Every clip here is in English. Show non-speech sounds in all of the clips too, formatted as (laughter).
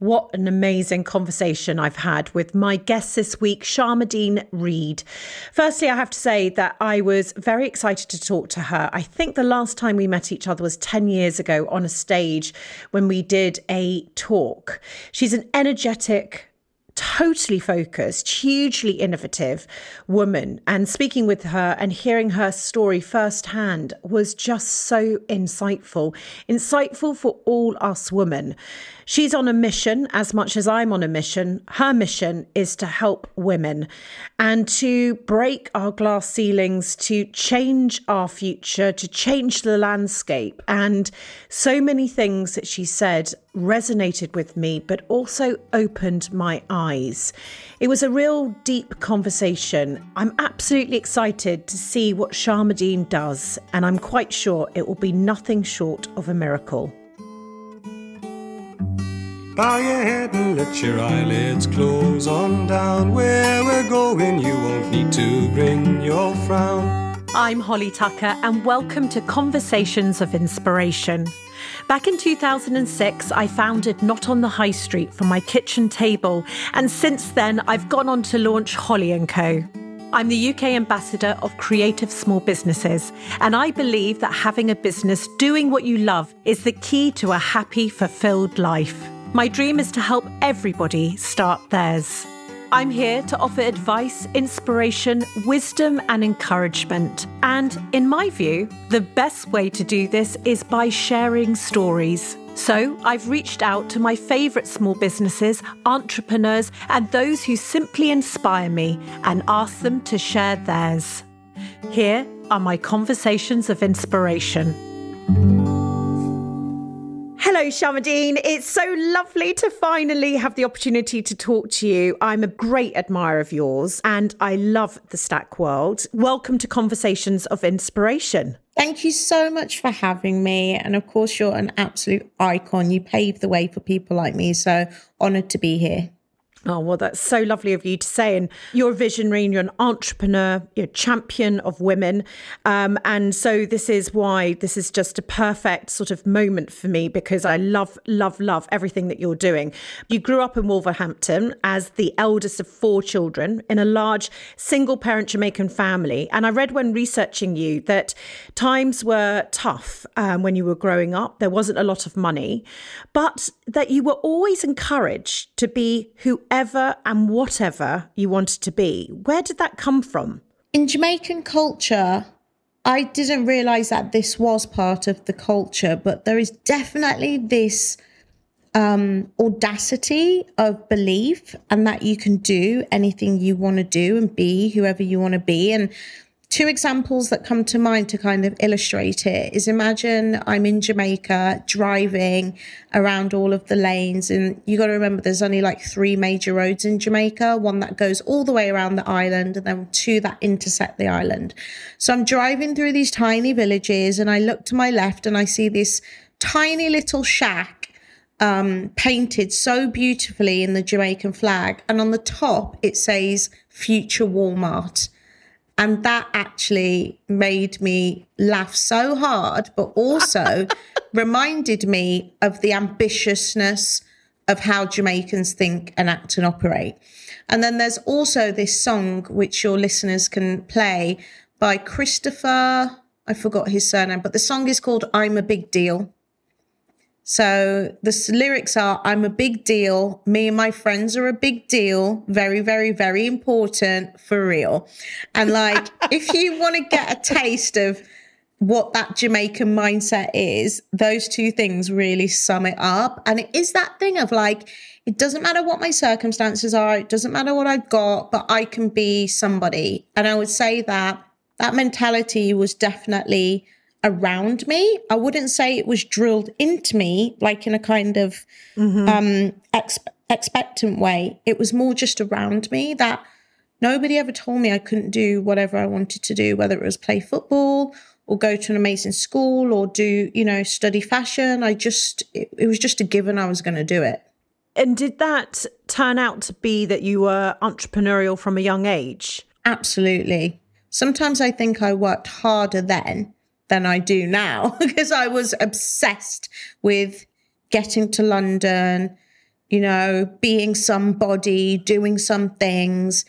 What an amazing conversation I've had with my guest this week, Sharmadean Reid. Firstly, I have to say that I was very excited to talk to her. I think the last time we met each other was 10 years ago on a stage when we did a talk. She's an energetic, totally focused, hugely innovative woman. And speaking with her and hearing her story firsthand was just so insightful, insightful for all us women. She's on a mission as much as I'm on a mission. Her mission is to help women and to break our glass ceilings, to change our future, to change the landscape. And so many things that she said resonated with me, but also opened my eyes. It was a real deep conversation. I'm absolutely excited to see what Sharmadean does, and I'm quite sure it will be nothing short of a miracle. Bow your head and let your eyelids close on down. Where we're going, you won't need to bring your frown. I'm Holly Tucker, and welcome to Conversations of Inspiration. Back in 2006, I founded Not on the High Street from my kitchen table, and since then, I've gone on to launch Holly & Co. I'm the UK ambassador of creative small businesses, and I believe that having a business doing what you love is the key to a happy, fulfilled life. My dream is to help everybody start theirs. I'm here to offer advice, inspiration, wisdom, and encouragement. And in my view, the best way to do this is by sharing stories. So I've reached out to my favourite small businesses, entrepreneurs, and those who simply inspire me and asked them to share theirs. Here are my conversations of inspiration. Hello, Sharmadean. It's so lovely to finally have the opportunity to talk to you. I'm a great admirer of yours and I love the stack world. Welcome to Conversations of Inspiration. Thank you so much for having me. And of course, you're an absolute icon. You paved the way for people like me. So honored to be here. Oh, well, that's so lovely of you to say. And you're a visionary and you're an entrepreneur, you're a champion of women. Um, and so this is why this is just a perfect sort of moment for me because I love, love, love everything that you're doing. You grew up in Wolverhampton as the eldest of four children in a large single parent Jamaican family. And I read when researching you that times were tough um, when you were growing up. There wasn't a lot of money, but that you were always encouraged to be whoever whoever and whatever you wanted to be. Where did that come from? In Jamaican culture, I didn't realize that this was part of the culture, but there is definitely this um, audacity of belief and that you can do anything you want to do and be whoever you want to be. And two examples that come to mind to kind of illustrate it is imagine I'm in Jamaica driving around all of the lanes and you got to remember there's only like three major roads in Jamaica one that goes all the way around the island and then two that intersect the island. So I'm driving through these tiny villages and I look to my left and I see this tiny little shack um, painted so beautifully in the Jamaican flag and on the top it says future Walmart and that actually made me laugh so hard, but also (laughs) reminded me of the ambitiousness of how Jamaicans think and act and operate. And then there's also this song which your listeners can play by Christopher. I forgot his surname, but the song is called I'm a Big Deal. So the lyrics are I'm a big deal. Me and my friends are a big deal. Very, very, very important for real. And like, (laughs) if you want to get a taste of what that Jamaican mindset is, those two things really sum it up. And it is that thing of like, it doesn't matter what my circumstances are, it doesn't matter what I've got, but I can be somebody. And I would say that that mentality was definitely around me. I wouldn't say it was drilled into me like in a kind of mm-hmm. um, ex- expectant way. It was more just around me that nobody ever told me I couldn't do whatever I wanted to do, whether it was play football or go to an amazing school or do, you know, study fashion. I just, it, it was just a given I was going to do it. And did that turn out to be that you were entrepreneurial from a young age? Absolutely. Sometimes I think I worked harder then than I do now (laughs) because I was obsessed with getting to London, you know, being somebody, doing some things.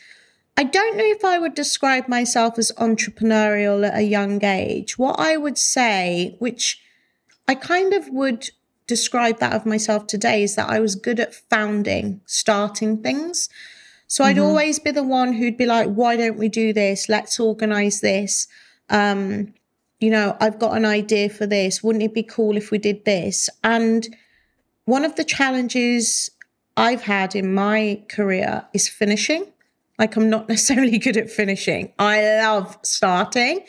I don't know if I would describe myself as entrepreneurial at a young age. What I would say, which I kind of would describe that of myself today, is that I was good at founding, starting things. So mm-hmm. I'd always be the one who'd be like, why don't we do this? Let's organize this. Um, you know, I've got an idea for this. Wouldn't it be cool if we did this? And one of the challenges I've had in my career is finishing. Like, I'm not (laughs) necessarily good at finishing. I love starting,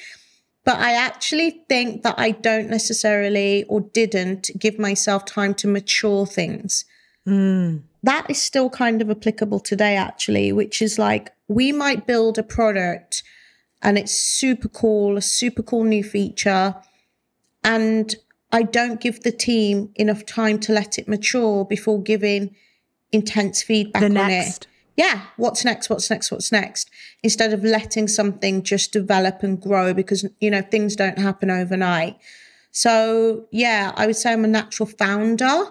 but I actually think that I don't necessarily or didn't give myself time to mature things. Mm. That is still kind of applicable today, actually, which is like we might build a product and it's super cool, a super cool new feature. And I don't give the team enough time to let it mature before giving intense feedback the on next. it. Yeah, what's next? What's next? What's next? Instead of letting something just develop and grow because, you know, things don't happen overnight. So, yeah, I would say I'm a natural founder.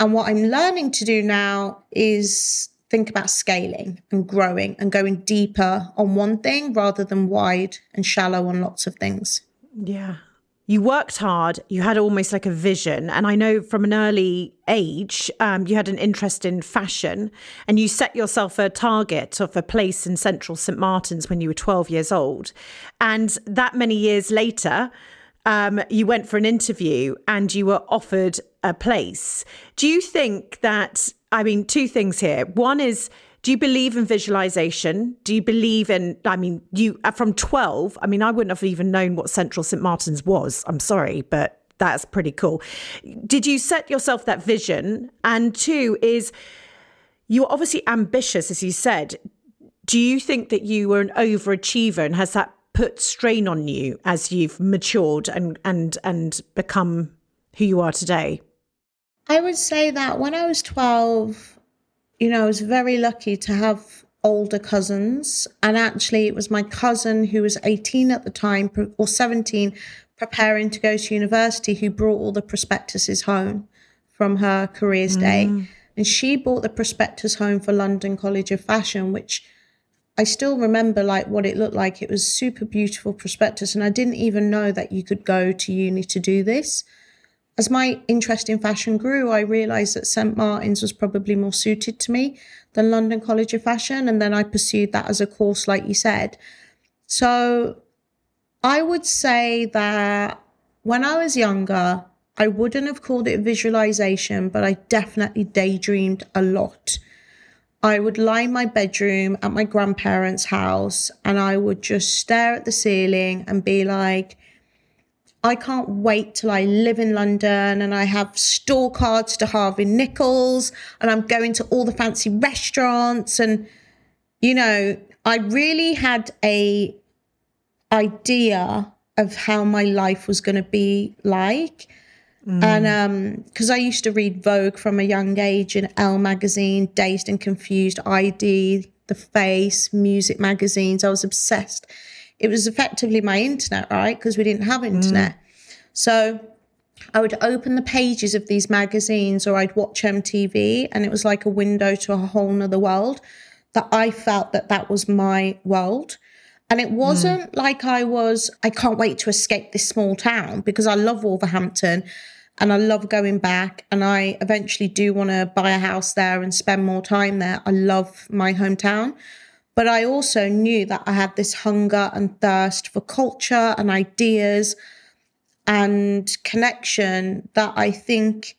And what I'm learning to do now is think about scaling and growing and going deeper on one thing rather than wide and shallow on lots of things. Yeah. You worked hard, you had almost like a vision. And I know from an early age, um, you had an interest in fashion and you set yourself a target of a place in central St. Martin's when you were 12 years old. And that many years later, um, you went for an interview and you were offered a place. Do you think that I mean, two things here. One is, do you believe in visualization? Do you believe in, I mean, you uh, from 12, I mean, I wouldn't have even known what Central St. Martin's was. I'm sorry, but that's pretty cool. Did you set yourself that vision? And two is, you're obviously ambitious, as you said. Do you think that you were an overachiever and has that put strain on you as you've matured and and and become who you are today? I would say that when I was 12, you know, I was very lucky to have older cousins. And actually, it was my cousin who was 18 at the time or 17, preparing to go to university, who brought all the prospectuses home from her careers mm. day. And she brought the prospectus home for London College of Fashion, which I still remember like what it looked like. It was super beautiful prospectus. And I didn't even know that you could go to uni to do this as my interest in fashion grew, I realised that St Martin's was probably more suited to me than London College of Fashion. And then I pursued that as a course, like you said. So I would say that when I was younger, I wouldn't have called it visualization, but I definitely daydreamed a lot. I would lie in my bedroom at my grandparents' house and I would just stare at the ceiling and be like, I can't wait till I live in London and I have store cards to Harvey Nichols and I'm going to all the fancy restaurants and you know, I really had a idea of how my life was going to be like. Mm. And um because I used to read Vogue from a young age and Elle magazine, Dazed and Confused, ID, The Face, music magazines. I was obsessed it was effectively my internet, right? Because we didn't have internet. Mm. So I would open the pages of these magazines or I'd watch MTV and it was like a window to a whole nother world that I felt that that was my world. And it wasn't mm. like I was, I can't wait to escape this small town because I love Wolverhampton and I love going back. And I eventually do want to buy a house there and spend more time there. I love my hometown. But I also knew that I had this hunger and thirst for culture and ideas and connection that I think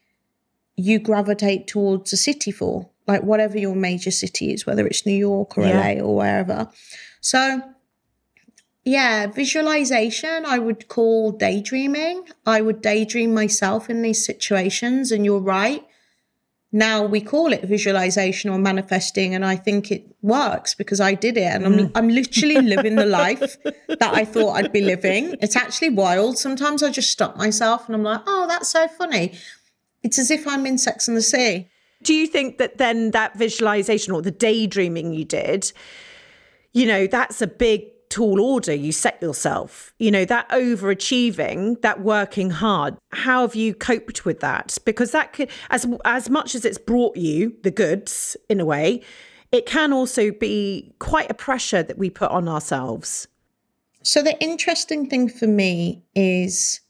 you gravitate towards a city for, like whatever your major city is, whether it's New York or yeah. LA or wherever. So, yeah, visualization, I would call daydreaming. I would daydream myself in these situations. And you're right now we call it visualization or manifesting and i think it works because i did it and i'm, mm. I'm literally living the (laughs) life that i thought i'd be living. It's actually wild. Sometimes i just stop myself and i'm like oh that's so funny. It's as if i'm in Sex and the City do you think that then that visualization or the daydreaming you did you know that's a big tall order you set yourself. You know, that overachieving, that working hard. How have you coped with that? Because that could, as as much as it's brought you the goods in a way, it can also be quite a pressure that we put on ourselves. So the interesting thing for me is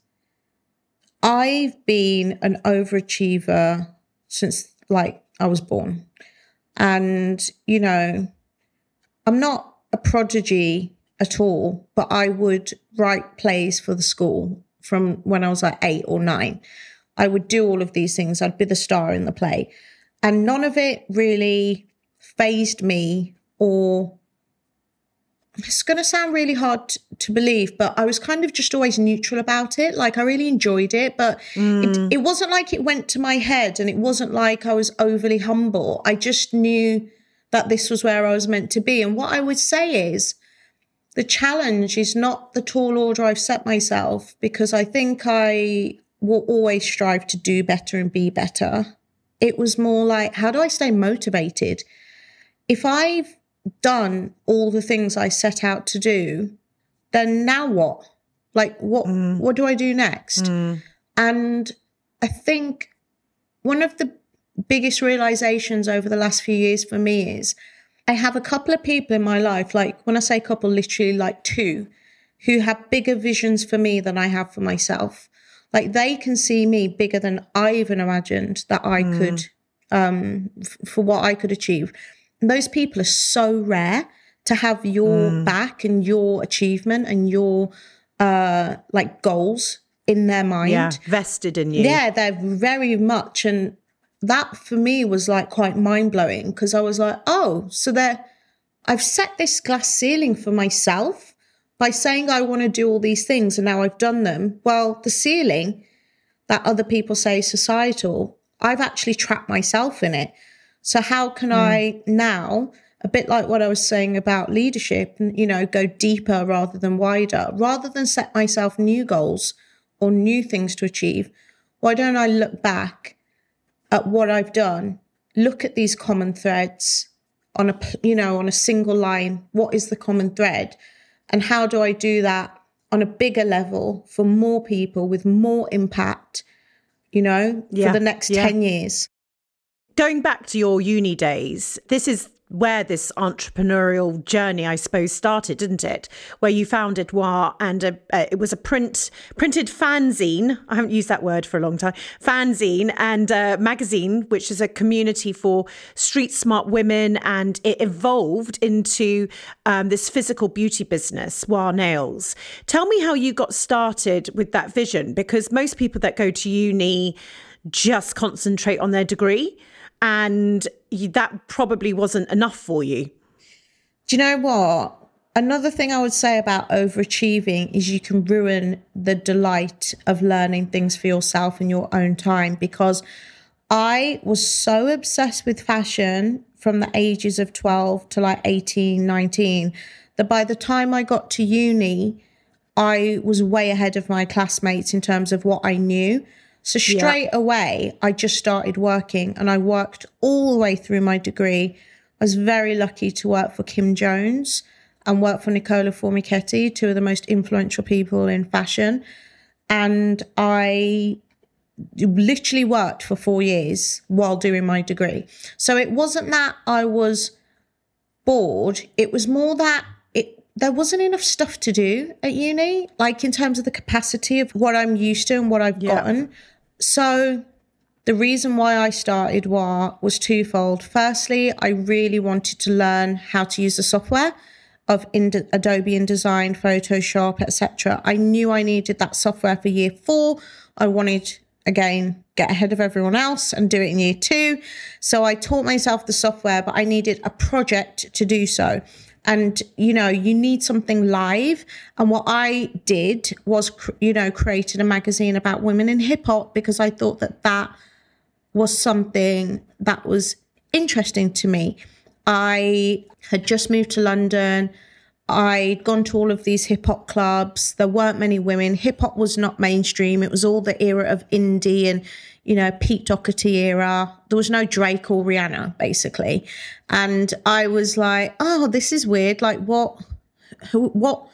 I've been an overachiever since like I was born. And, you know, I'm not a prodigy at all, but I would write plays for the school from when I was like eight or nine. I would do all of these things. I'd be the star in the play. And none of it really phased me or it's going to sound really hard to believe, but I was kind of just always neutral about it. Like I really enjoyed it, but mm. it, it wasn't like it went to my head and it wasn't like I was overly humble. I just knew that this was where I was meant to be. And what I would say is the challenge is not the tall order I've set myself because I think I will always strive to do better and be better. It was more like, how do I stay motivated? If I've done all the things I set out to do, then now what? Like what mm. what do I do next? Mm. And I think one of the biggest realizations over the last few years for me is I have a couple of people in my life, like when I say couple, literally like two, who have bigger visions for me than I have for myself. Like they can see me bigger than I even imagined that I mm. could, um, f- for what I could achieve those people are so rare to have your mm. back and your achievement and your uh like goals in their mind yeah vested in you yeah they're very much and that for me was like quite mind-blowing because i was like oh so they're i've set this glass ceiling for myself by saying i want to do all these things and now i've done them well the ceiling that other people say societal i've actually trapped myself in it so how can mm. I now, a bit like what I was saying about leadership, you know, go deeper rather than wider, rather than set myself new goals or new things to achieve? Why don't I look back at what I've done, look at these common threads on a, you know, on a single line? What is the common thread? And how do I do that on a bigger level for more people with more impact, you know, yeah. for the next yeah. 10 years? Going back to your uni days, this is where this entrepreneurial journey, I suppose, started, didn't it? Where you found Edouard and a, uh, it was a print printed fanzine. I haven't used that word for a long time. Fanzine and a magazine, which is a community for street smart women, and it evolved into um, this physical beauty business, WAH Nails. Tell me how you got started with that vision, because most people that go to uni just concentrate on their degree and that probably wasn't enough for you. Do you know what? Another thing I would say about overachieving is you can ruin the delight of learning things for yourself in your own time because I was so obsessed with fashion from the ages of 12 to like 18, 19 that by the time I got to uni, I was way ahead of my classmates in terms of what I knew. So straight yeah. away, I just started working and I worked all the way through my degree. I was very lucky to work for Kim Jones and work for Nicola Formichetti, two of the most influential people in fashion. And I literally worked for four years while doing my degree. So it wasn't that I was bored, it was more that it there wasn't enough stuff to do at uni, like in terms of the capacity of what I'm used to and what I've yeah. gotten. So the reason why I started WAH was twofold. Firstly, I really wanted to learn how to use the software of Adobe InDesign, Photoshop, etc. I knew I needed that software for year four. I wanted again get ahead of everyone else and do it in year two. So I taught myself the software, but I needed a project to do so and you know you need something live and what i did was you know created a magazine about women in hip hop because i thought that that was something that was interesting to me i had just moved to london I'd gone to all of these hip hop clubs. There weren't many women. Hip hop was not mainstream. It was all the era of indie and you know, Pete Doherty era. There was no Drake or Rihanna, basically. And I was like, oh, this is weird. Like, what? who, what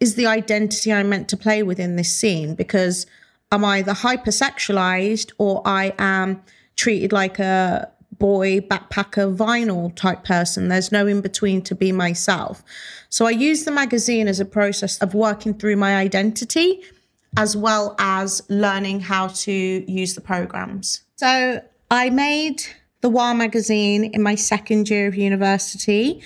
is the identity I'm meant to play within this scene? Because I'm either hypersexualized or I am treated like a boy backpacker vinyl type person. There's no in between to be myself. So I use the magazine as a process of working through my identity as well as learning how to use the programs. So I made the WAH magazine in my second year of university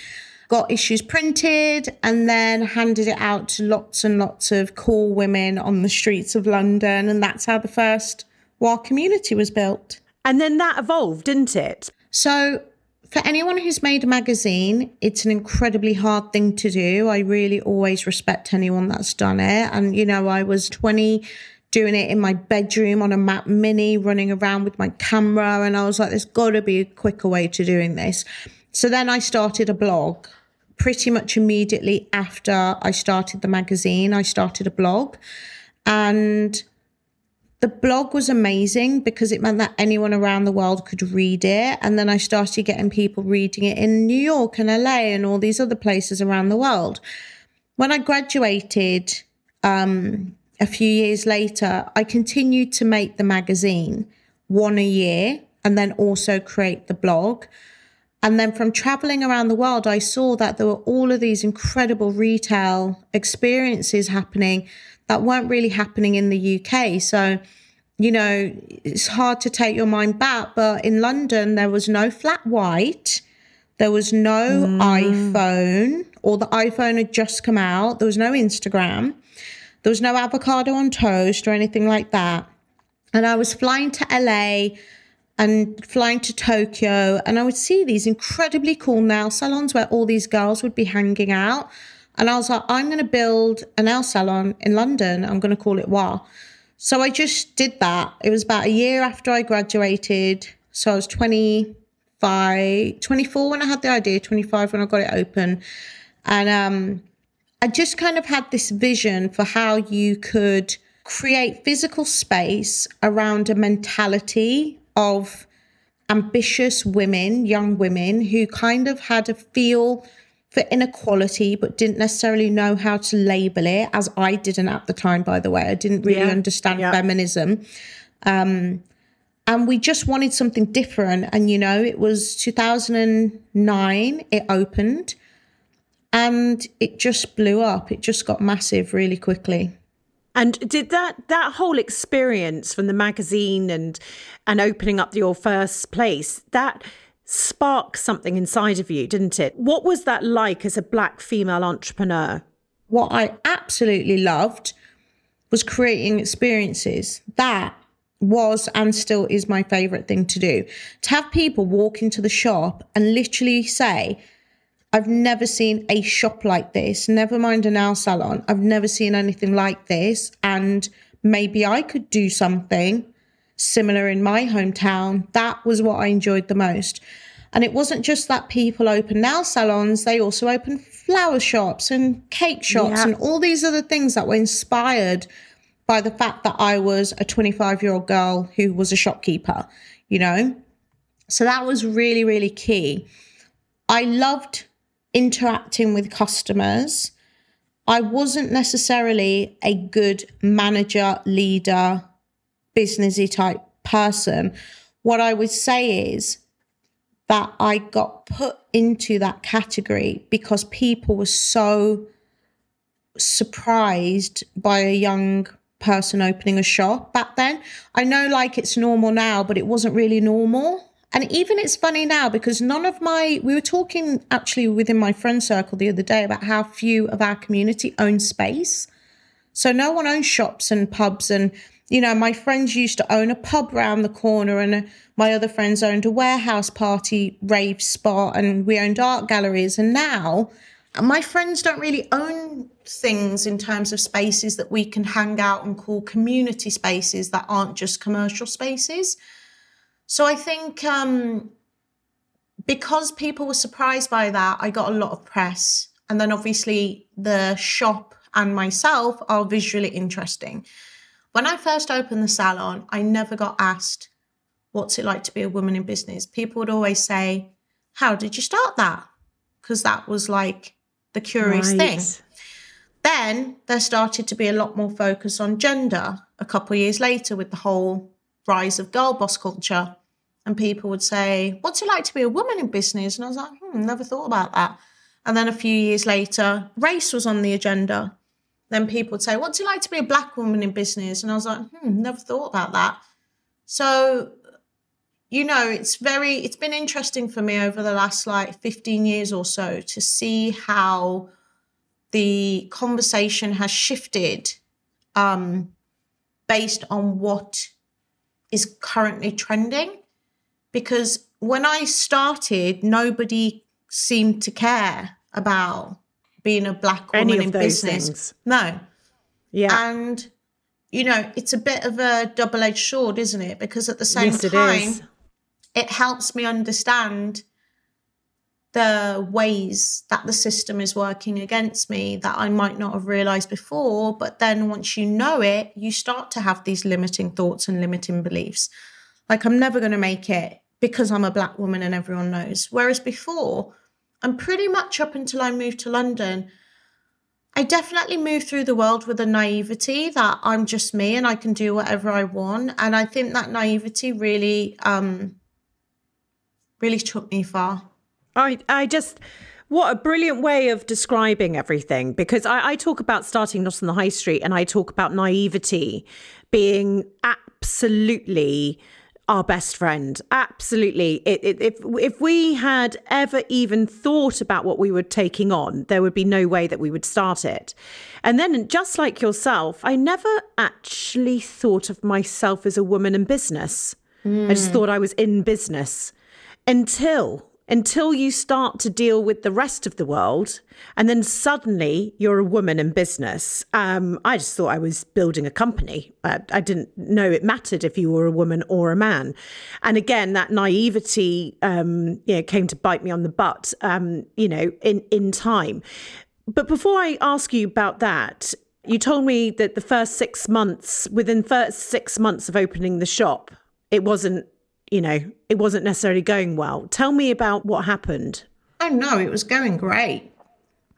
got issues printed and then handed it out to lots and lots of cool women on the streets of London. And that's how the first WAH community was built. And then that evolved, didn't it? So, for anyone who's made a magazine, it's an incredibly hard thing to do. I really always respect anyone that's done it. And, you know, I was 20 doing it in my bedroom on a Mac Mini, running around with my camera. And I was like, there's got to be a quicker way to doing this. So then I started a blog pretty much immediately after I started the magazine, I started a blog. And the blog was amazing because it meant that anyone around the world could read it. And then I started getting people reading it in New York and LA and all these other places around the world. When I graduated um, a few years later, I continued to make the magazine one a year and then also create the blog. And then from traveling around the world, I saw that there were all of these incredible retail experiences happening that weren't really happening in the UK. So, you know, it's hard to take your mind back, but in London, there was no flat white. There was no mm. iPhone, or the iPhone had just come out. There was no Instagram. There was no avocado on toast or anything like that. And I was flying to LA and flying to Tokyo. And I would see these incredibly cool nail salons where all these girls would be hanging out. And I was like, I'm going to build a nail salon in London. I'm going to call it WAH. So I just did that. It was about a year after I graduated. So I was 25, 24 when I had the idea, 25 when I got it open. And um, I just kind of had this vision for how you could create physical space around a mentality of ambitious women, young women who kind of had a feel for inequality but didn't necessarily know how to label it as I didn't at the time by the way I didn't really yeah. understand yeah. feminism um, and we just wanted something different and you know it was 2009 it opened and it just blew up it just got massive really quickly and did that that whole experience from the magazine and and opening up your first place that sparked something inside of you, didn't it? What was that like as a black female entrepreneur? What I absolutely loved was creating experiences. That was and still is my favorite thing to do. To have people walk into the shop and literally say, I've never seen a shop like this, never mind a nail salon. I've never seen anything like this. And maybe I could do something similar in my hometown. That was what I enjoyed the most. And it wasn't just that people open nail salons, they also open flower shops and cake shops yeah. and all these other things that were inspired by the fact that I was a 25 year old girl who was a shopkeeper, you know? So that was really, really key. I loved interacting with customers. I wasn't necessarily a good manager, leader, businessy type person. What I would say is that I got put into that category because people were so surprised by a young person opening a shop back then. I know like it's normal now, but it wasn't really normal. And even it's funny now because none of my, we were talking actually within my friend circle the other day about how few of our community own space. So no one owns shops and pubs. And, you know, my friends used to own a pub round the corner and my other friends owned a warehouse party rave spot and we owned art galleries. And now uh, my friends don't really own things in terms of spaces that we can hang out and call community spaces that aren't just commercial spaces. So I think um, because people were surprised by that, I got a lot of press. And then obviously the shop and myself are visually interesting. When I first opened the salon, I never got asked, What's it like to be a woman in business? People would always say, How did you start that? Because that was like the curious right. thing. Then there started to be a lot more focus on gender a couple of years later with the whole rise of girl boss culture. And people would say, What's it like to be a woman in business? And I was like, hmm, never thought about that. And then a few years later, race was on the agenda. Then people would say, What's it like to be a black woman in business? And I was like, hmm, never thought about that. So, you know, it's very, it's been interesting for me over the last like 15 years or so to see how the conversation has shifted um, based on what is currently trending. Because when I started, nobody seemed to care about being a black woman Any in business. things. No. Yeah. And, you know, it's a bit of a double edged sword, isn't it? Because at the same yes, time, it helps me understand the ways that the system is working against me that I might not have realized before. But then once you know it, you start to have these limiting thoughts and limiting beliefs. Like, I'm never going to make it because I'm a black woman and everyone knows. Whereas before, and pretty much up until I moved to London, I definitely moved through the world with a naivety that I'm just me and I can do whatever I want. And I think that naivety really, um, really took me far. I, I just, what a brilliant way of describing everything. Because I, I talk about starting not on the high street and I talk about naivety being absolutely our best friend. Absolutely. It, it, if, if we had ever even thought about what we were taking on, there would be no way that we would start it. And then, just like yourself, I never actually thought of myself as a woman in business. I just hmm. thought I was in business until until you start to deal with the rest of the world and then suddenly you're a woman in business. Um, i just thought i was building a company. Uh, i didn't know it mattered if you were a woman or a man. And again that naivety um, you know came to bite me on the butt um, you know in in time. But before i ask you about that you told me that the first six months within first six months of opening the shop it wasn't you know, it wasn't necessarily going well. Tell me about what happened. Oh no, it was going great.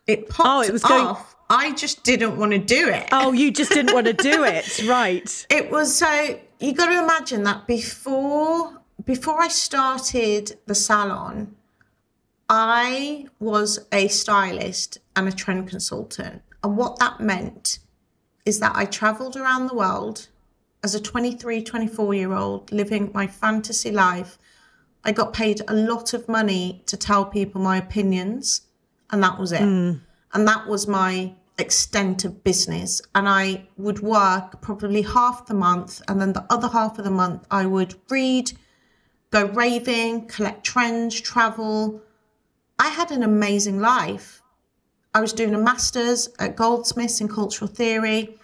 It popped Oh, it was going- off. I just didn't want to do it. Oh, you (laughs) just didn't want to do it, right? It was so you got to imagine that before before I started the salon, I was a stylist and a trend consultant. And what that meant is that I traveled around the world as a 23, 24 year old living my fantasy life. I got paid a lot of money to tell people my opinions, and that was it. Hmm. And that was my extent of business. And I would work probably half the month, and then the other half of the month, I would read, go raving, collect trends, travel. I had an amazing life. I was doing a master's at Goldsmiths in cultural theory.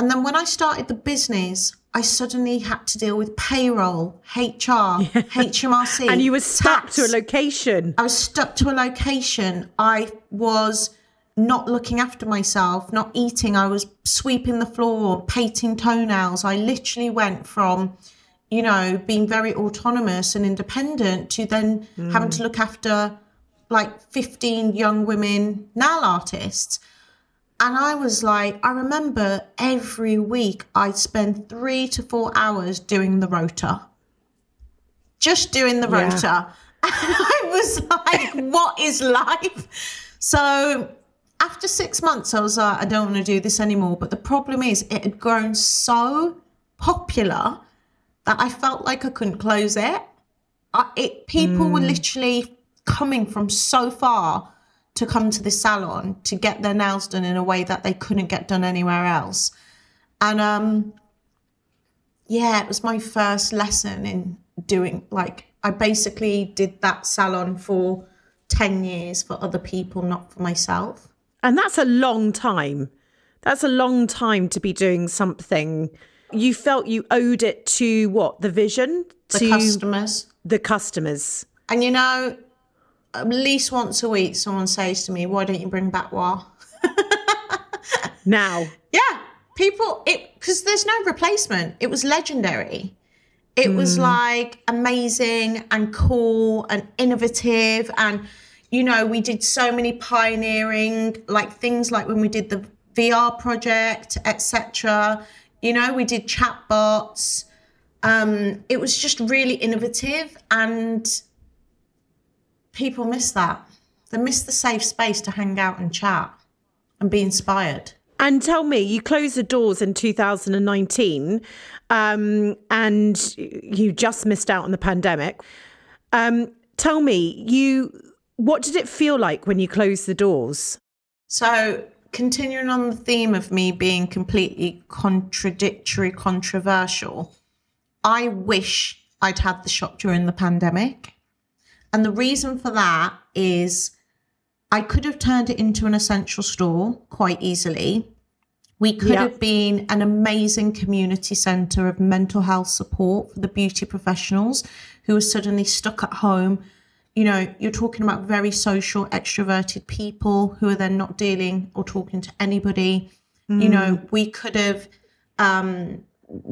And then when I started the business, I suddenly had to deal with payroll, HR, HMRC. (laughs) And you were stuck tax. to a location. I was stuck to a location. I was not looking after myself, not eating. I was sweeping the floor, painting toenails. I literally went from, you know, being very autonomous and independent to then having to hmm. look after like 15 young women nail artists. And I was like, I remember every week I'd spend three to four hours doing the rota, Just doing the Yeah. rota. (laughs) And I was like, what is life? So after six months, I was like, I don't want to do this anymore. But the problem is, it had grown so popular that I felt like I couldn't close it. I, it people were mm. literally coming from so far to come to this salon to get their nails done in a way that they couldn't get done anywhere else. And um yeah, it was my first lesson in doing like I basically did that salon for 10 years for other people, not for myself. And that's a long time. That's a long time to be doing something. You felt you owed it to what? The vision? The to customers. the customers. And you know, at least once a week someone says to me, Why don't you bring back WAH? (laughs) Now, Yeah, people it because there's no replacement. It was legendary. It was like amazing and cool and innovative and you know, we did so many pioneering, like things like when we did the VR project, etc. You know, we did chatbots. Um, it was just really innovative, and people miss that. They miss the safe space to hang out and chat and be inspired. And tell me, you closed the doors in 2019 um, and you just missed out on the pandemic. Um, tell me, you what did it feel like when you closed the doors? So, continuing on the theme of me being completely contradictory, controversial, I wish I'd had the shop during the pandemic. And the reason for that is I could have turned it into an essential store quite easily. We could have been an amazing community centre of mental health support for the beauty professionals who are suddenly stuck at home. You know, you're talking about very social, extroverted people who are then not dealing or talking to anybody. Mm. You know, we could have um,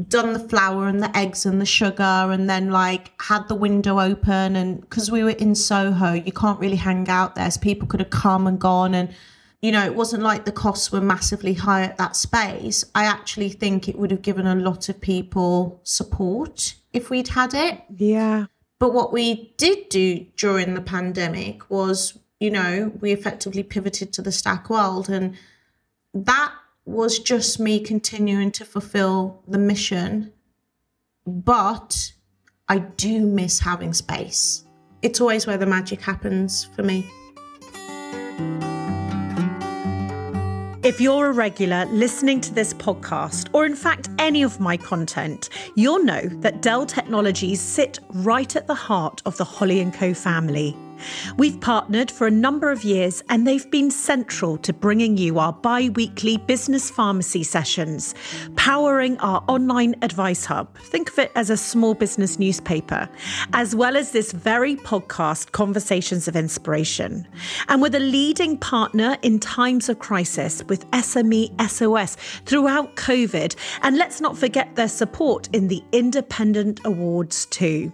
done the flour and the eggs and the sugar and then like had the window open and because we were in soho you can't really hang out there so people could have come and gone and you know it wasn't like the costs were massively high at that space. I actually think it would have given a lot of people support if we'd had it. Yeah. But what we did do during the pandemic was you know we effectively pivoted to the stack world and that was just me continuing to fulfill the mission. But I do miss having space. It's always where the magic happens for me. If you're a regular listening to this podcast, or in fact any of my content, you'll know that Dell Technologies sit right at the heart of the Holly & Co family. We've partnered for a number of years and they've been central to bringing you our bi weekly business pharmacy sessions, powering our online advice hub. Think of it as a small business newspaper, as well as this very podcast, Conversations of Inspiration. And with a leading partner in times of crisis with SME SOS throughout COVID. And let's not forget their support in the Independent Awards too.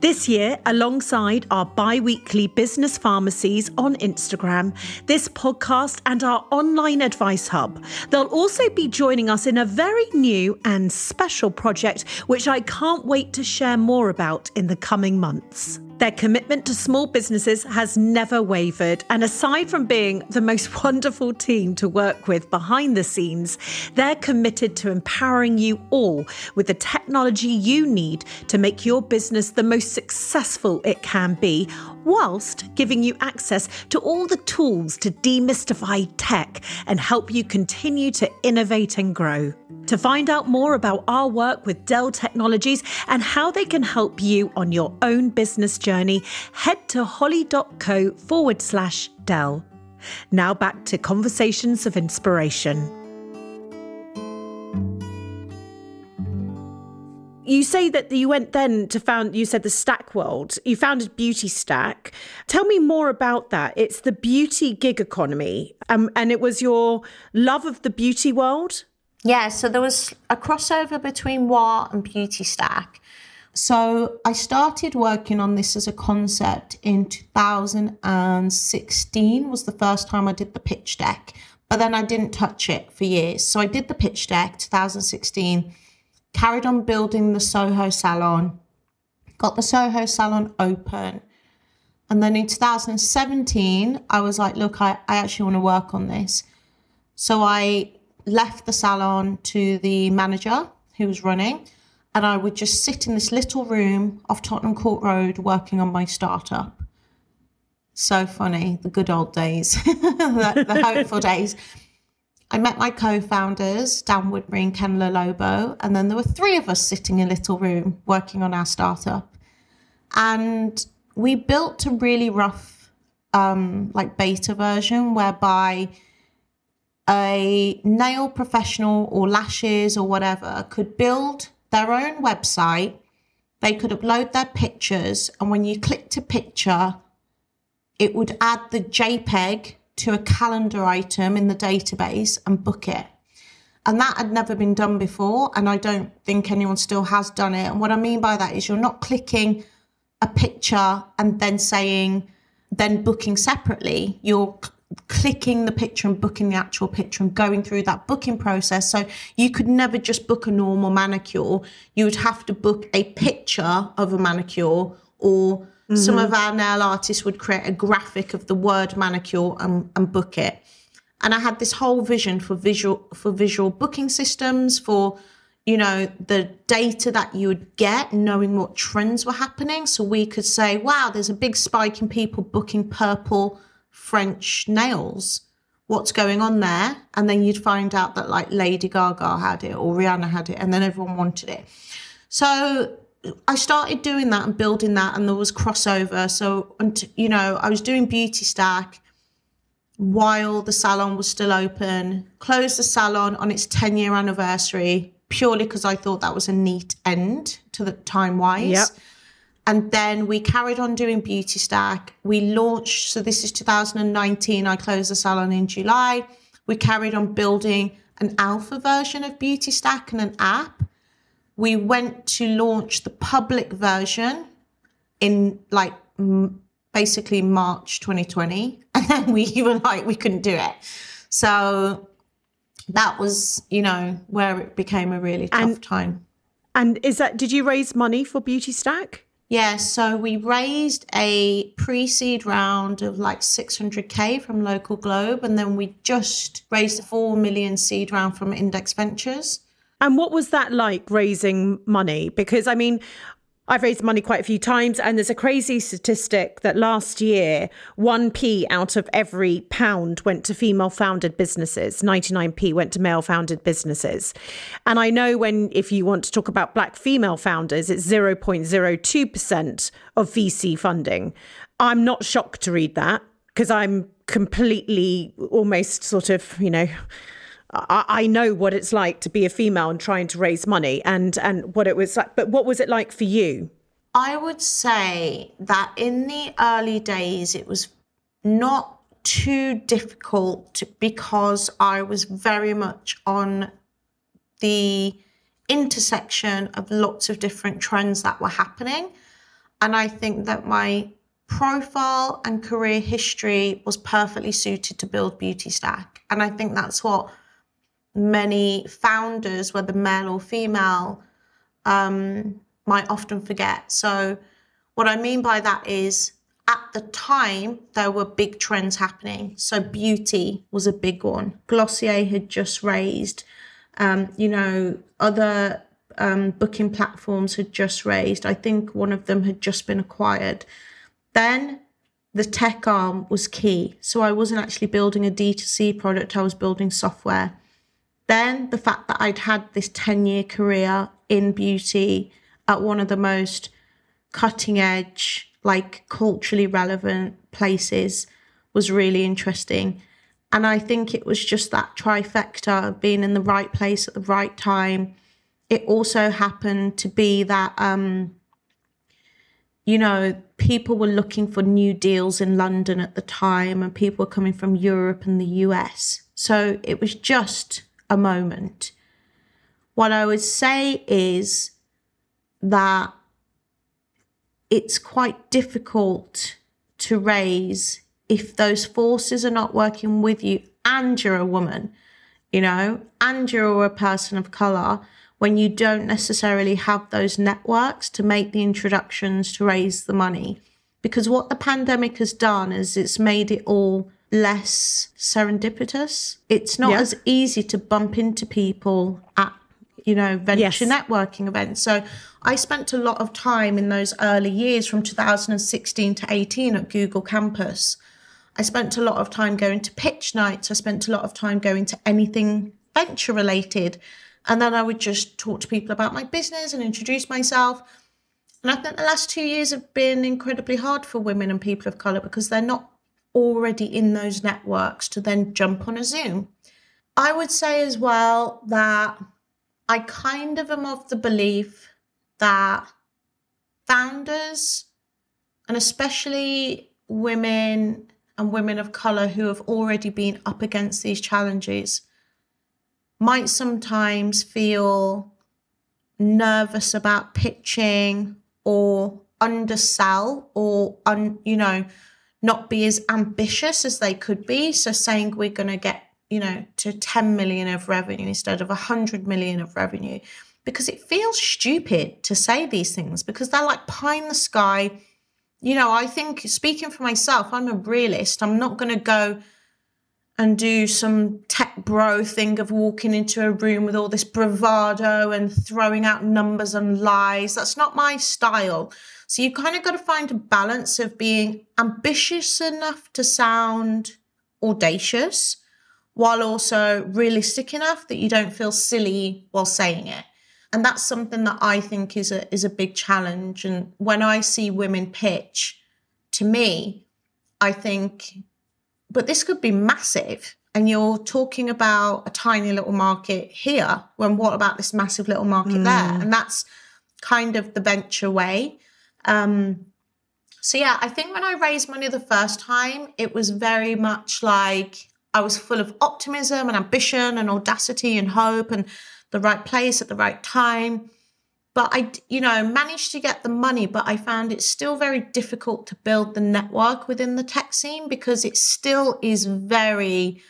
This year, alongside our bi weekly business pharmacies on Instagram, this podcast, and our online advice hub, they'll also be joining us in a very new and special project, which I can't wait to share more about in the coming months. Their commitment to small businesses has never wavered. And aside from being the most (laughs) wonderful team to work with behind the scenes, they're committed to empowering you all with the technology you need to make your business the most successful it can be, whilst giving you access to all the tools to demystify tech and help you continue to innovate and grow. To find out more about our work with Dell Technologies and how they can help you on your own business journey, head to holly.co forward slash Dell. Now back to Conversations of Inspiration. You say that you went then to found you said the stack world. You founded Beautystack. Tell me more about that. It's the beauty gig economy. Um, and it was your love of the beauty world? Yeah so there was a crossover between WAH and Beautystack. So I started working on this as a concept in 2016 was the first time I did the pitch deck, but then I didn't touch it for years. So I did the pitch deck 2016, carried on building the Soho salon, got the Soho salon open. And then in 2017, I was like, look, I, I actually want to work on this. So I left the salon to the manager who was running and I would just sit in this little room off Tottenham Court Road working on my startup. So funny, the good old days, (laughs) the, the hopeful days. I met my co-founders, Dan Woodbury and Ken Lobo, and then there were three of us sitting in a little room working on our startup. And we built a really rough um, like beta version whereby a nail professional or lashes or whatever could build their own website. They could upload their pictures, and when you clicked a picture, it would add the JPEG to a calendar item in the database and book it. And that had never been done before, and I don't think anyone still has done it. And what I mean by that is you're not clicking a picture and then saying, then booking separately. You're clicking the picture and booking the actual picture and going through that booking process. So you could never just book a normal manicure. You would have to book a picture of a manicure or mm-hmm. some of our nail artists would create a graphic of the word manicure and, and book it. And I had this whole vision for visual for visual booking systems, for you know the data that you would get knowing what trends were happening so we could say wow there's a big spike in people booking purple French nails. What's going on there? And then you'd find out that like Lady Gaga had it or Rihanna had it, and then everyone wanted it. So I started doing that and building that, and there was crossover. So, and you know, I was doing Beautystack while the salon was still open, closed the salon on its 10 year anniversary purely because I thought that was a neat end to the time wise. Yep. And then we carried on doing Beautystack. We launched, so this is 2019. I closed the salon in July. We carried on building an alpha version of Beautystack and an app. We went to launch the public version in like m- basically March 2020. (laughs) And then we were like, we couldn't do it. So that was, you know, where it became a really tough and, time. And is that, did you raise money for Beautystack? Yeah, so we raised a pre seed round of like 600K from LocalGlobe, and then we just raised a 4 million seed round from Index Ventures. And what was that like raising money? Because I mean, I've raised money quite a few times, and there's a crazy statistic that last year, 1p out of every pound went to female founded businesses, 99p went to male founded businesses. And I know when, if you want to talk about black female founders, it's 0.02% of VC funding. I'm not shocked to read that because I'm completely almost sort of, you know, I, know what it's like to be a female and trying to raise money and and what it was like. But what was it like for you? I would say that in the early days, it was not too difficult because I was very much on the intersection of lots of different trends that were happening. And I think that my profile and career history was perfectly suited to build Beautystack. And I think that's what many founders, whether male or female, um, might often forget. So, what I mean by that is at the time, there were big trends happening. So, beauty was a big one. Glossier had just raised, um, you know, other um, booking platforms had just raised. I think one of them had just been acquired. Then the tech arm was key. So, I wasn't actually building a D2C product, I was building software. Then the fact that I'd had this 10 year career in beauty at one of the most cutting edge, like culturally relevant places was really interesting. And I think it was just that trifecta of being in the right place at the right time. It also happened to be that, um, you know, people were looking for new deals in London at the time and people were coming from Europe and the US. So it was just a moment. What I would say is that it's quite difficult to raise if those forces are not working with you and you're a woman, you know, and you're a person of color when you don't necessarily have those networks to make the introductions to raise the money. Because what the pandemic has done is it's made it all less serendipitous. It's not yeah. as easy to bump into people at, you know, venture yes. networking events. So I spent a lot of time in those early years from 2016 to 18 at Google Campus. I spent a lot of time going to pitch nights. I spent a lot of time going to anything venture related. And then I would just talk to people about my business and introduce myself. And I think the last two years have been incredibly hard for women and people of colour because they're not already in those networks to then jump on a Zoom. I would say as well that I kind of am of the belief that founders, and especially women and women of colour who have already been up against these challenges, might sometimes feel nervous about pitching or undersell or un, you know not be as ambitious as they could be. So saying we're going to get, you know, to 10 million of revenue instead of 100 million of revenue because it feels stupid to say these things because they're like pie in the sky. You know, I think speaking for myself, I'm a realist. I'm not going to go and do some tech bro thing of walking into a room with all this bravado and throwing out numbers and lies. That's not my style. So you kind of got to find a balance of being ambitious enough to sound audacious while also realistic enough that you don't feel silly while saying it. And that's something that I think is a is a big challenge. And when I see women pitch to me, I think but this could be massive. And you're talking about a tiny little market here, when what about this massive little market mm. there? And that's kind of the venture way. Um, so, yeah, I think when I raised money the first time, it was very much like I was full of optimism and ambition and audacity and hope and the right place at the right time but I, you know, managed to get the money, but I found it still very difficult to build the network within the tech scene because it still is very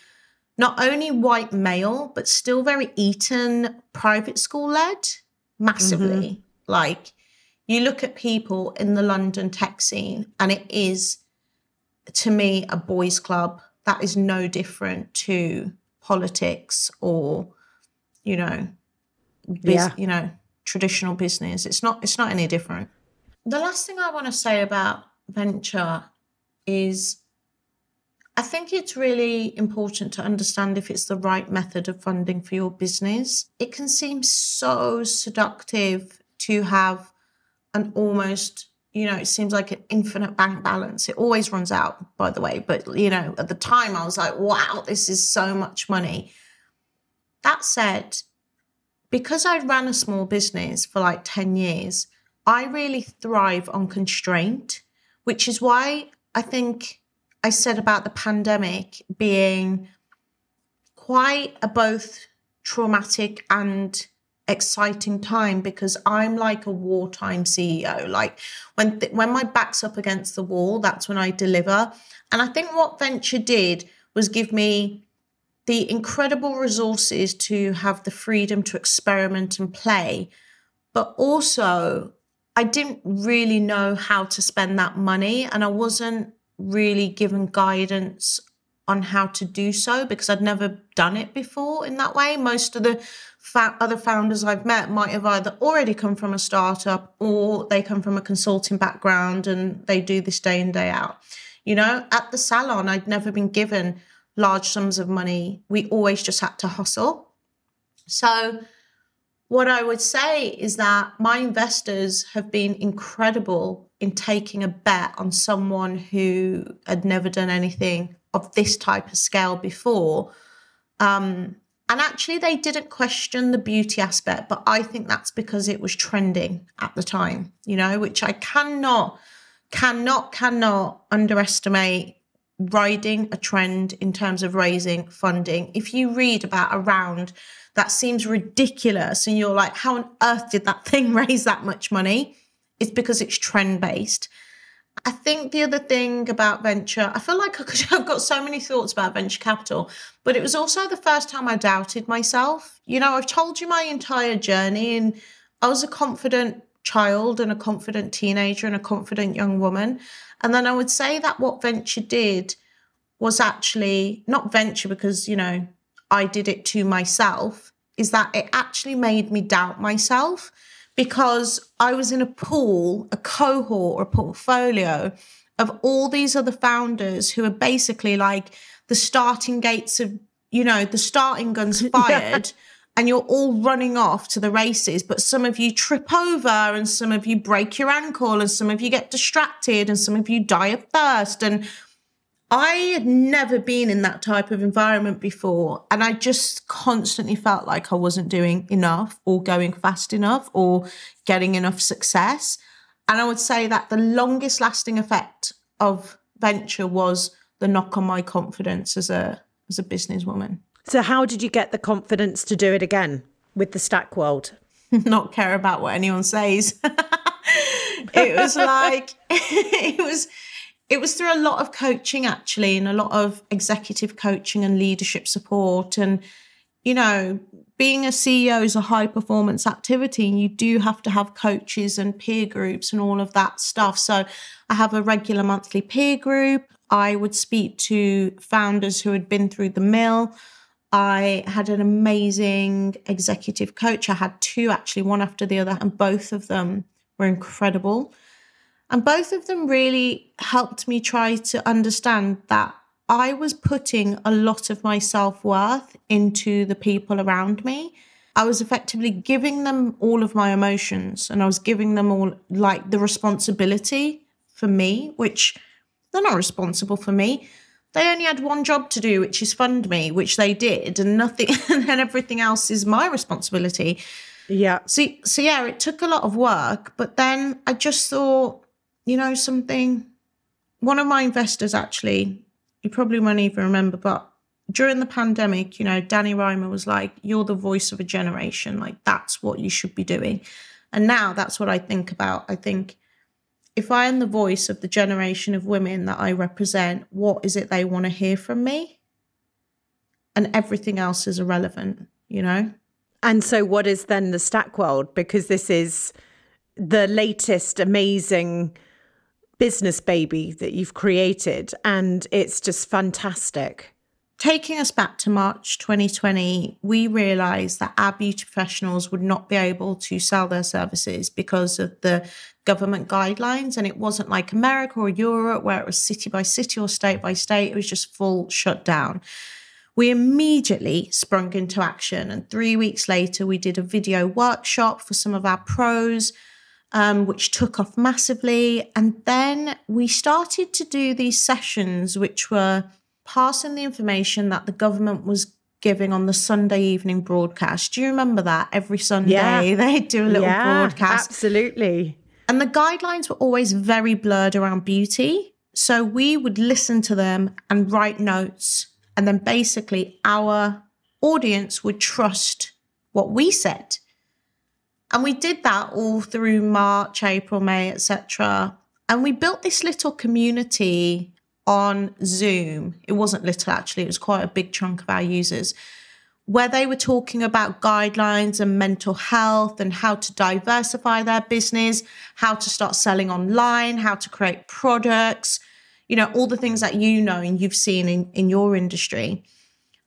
not only white male, but still very Eton private school led massively. Mm-hmm. Like you look at people in the London tech scene, and it is to me a boys' club that is no different to politics or, you know, biz- yeah. you know, traditional business. It's not it's not any different. The last thing I want to say about venture is I think it's really important to understand if it's the right method of funding for your business. It can seem so seductive to have an almost, you know, it seems like an infinite bank balance. It always runs out, by the way. But, you know, at the time I was like, wow, this is so much money. That said, because I ran a small business for like 10 years, I really thrive on constraint, which is why I think I said about the pandemic being quite a both traumatic and exciting time because I'm like a wartime CEO. Like when th- when my back's up against the wall, that's when I deliver. And I think what venture did was give me the incredible resources to have the freedom to experiment and play, but also I didn't really know how to spend that money and I wasn't really given guidance on how to do so because I'd never done it before in that way. Most of the fa- other founders I've met might have either already come from a startup or they come from a consulting background and they do this day in, day out. You know, at the salon, I'd never been given large sums of money. We always just had to hustle. So, what I would say is that my investors have been incredible in taking a bet on someone who had never done anything of this type of scale before. Um, and actually, they didn't question the beauty aspect, but I think that's because it was trending at the time, you know, which I cannot, cannot, cannot underestimate riding a trend in terms of raising funding. If you read about a round that seems ridiculous and you're like, how on earth did that (laughs) thing raise that much money? It's because it's trend based. I think the other thing about venture, I feel like (laughs) I've got so many thoughts about venture capital, but it was also the first time I doubted myself. You know, I've told you my entire journey, and I was a confident child and a confident teenager and a confident young woman. And then I would say that what venture did was actually not venture because, you know, I did it to myself, is that it actually made me doubt myself because I was in a pool, a cohort, or a portfolio of all these other founders who are basically like the starting gates of, you know, the starting guns (laughs) fired and you're all running off to the races, but some of you trip over and some of you break your ankle and some of you get distracted and some of you die of thirst. And I had never been in that type of environment before. And I just constantly felt like I wasn't doing enough or going fast enough or getting enough success. And I would say that the longest lasting effect of venture was the knock on my confidence as a as a businesswoman. So, how did you get the confidence to do it again with the stack world? (laughs) Not care about what anyone says. (laughs) it was (laughs) like, it was, it was through a lot of coaching actually and a lot of executive coaching and leadership support. And you know being a ceo is a high performance activity and you do have to have coaches and peer groups and all of that stuff. So i have a regular monthly peer group. I would speak to founders who had been through the mill. I had an amazing executive coach. I had two actually one after the other and both of them were incredible and both of them really helped me try to understand that I was putting a lot of my self worth into the people around me. I was effectively giving them all of my emotions and I was giving them all like the responsibility for me, which they're not responsible for me. They only had one job to do, which is fund me, which they did, and nothing, (laughs) and everything else is my responsibility. Yeah. So, so yeah, it took a lot of work, but then I just thought, you know something? One of my investors actually, you probably won't even remember, but during the pandemic, you know, Danny Rimer was like, You're the voice of a generation. Like, that's what you should be doing. And now that's what I think about. I think if I am the voice of the generation of women that I represent, what is it they want to hear from me? And everything else is irrelevant, you know? And so, what is then the stack world? Because this is the latest amazing business baby that you've created, and it's just fantastic. Taking us back to March 2020, we realized that our beauty professionals would not be able to sell their services because of the government guidelines. And it wasn't like America or Europe where it was city by city or state by state, it was just full shutdown. We immediately sprung into action. And three weeks later, we did a video workshop for some of our pros um, which took off massively. And then we started to do these sessions, which were passing the information that the government was giving on the Sunday evening broadcast. Do you remember that? Every Sunday yeah. (laughs) they do a little yeah, broadcast. Absolutely. And the guidelines were always very blurred around beauty. So we would listen to them and write notes. And then basically our audience would trust what we said. And we did that all through March, April, May, etc. And we built this little community on Zoom. It wasn't little actually, it was quite a big chunk of our users where they were talking about guidelines and mental health and how to diversify their business, how to start selling online, how to create products, you know, all the things that you know and you've seen in, in your industry.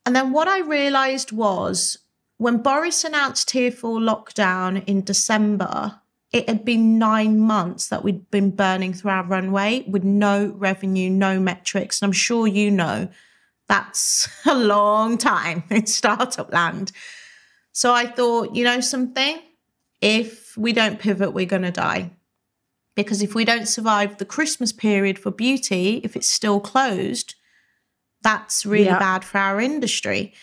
And then what I realized was when Boris announced tier four lockdown in December, it had been nine months that we'd been burning through our runway with no revenue, no metrics. And I'm sure you know that's (laughs) a long time in startup land. So I thought, you know, something, if we don't pivot, we're going to die. Because if we don't survive the Christmas period for beauty, if it's still closed, that's really yeah. bad for our industry.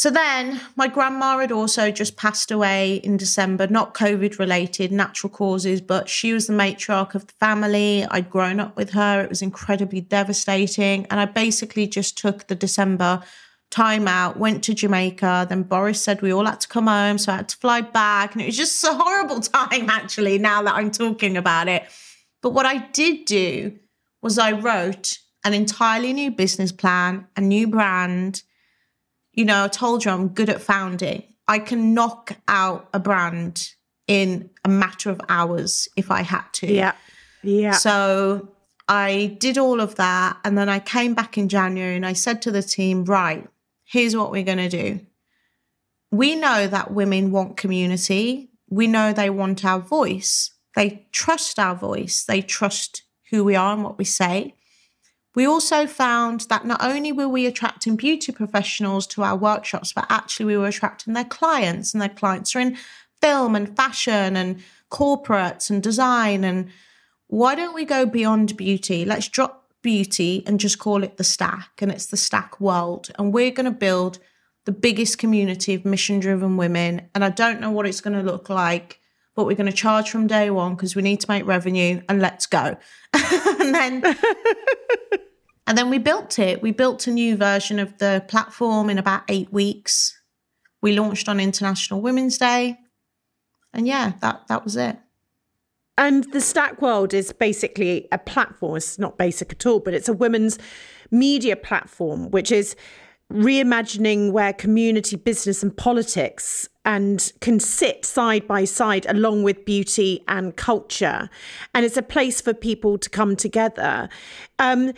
So then my grandma had also just passed away in December, not COVID related, natural causes, but she was the matriarch of the family. I'd grown up with her. It was incredibly devastating. And I basically just took the December time out, went to Jamaica. Then Boris said we all had to come home. So I had to fly back. And it was just (laughs) a horrible time, actually, now that I'm talking about it. But what I did do was I wrote an entirely new business plan, a new brand you know, I told you I'm good at founding. I can knock out a brand in a matter of hours if I had to. Yeah. Yeah. So I did all of that. And then I came back in January and I said to the team, right, here's what we're going to do. We know that women want community. We know they want our voice. They trust our voice. They trust who we are and what we say. We also found that not only were we attracting beauty professionals to our workshops, but actually we were attracting their clients, and their clients are in film and fashion and corporates and design. And why don't we go beyond beauty? Let's drop beauty and just call it the stack, and it's the stack world. And we're going to build the biggest community of mission driven women. And I don't know what it's going to look like but we're going to charge from day one because we need to make revenue and let's go. (laughs) and then (laughs) and then we built it. We built a new version of the platform in about 8 weeks. We launched on International Women's Day. And yeah, that that was it. And the Stack World is basically a platform. It's not basic at all, but it's a women's media platform, which is reimagining where community, business, and politics and can sit side by side along with beauty and culture. And it's a place for people to come together. Um,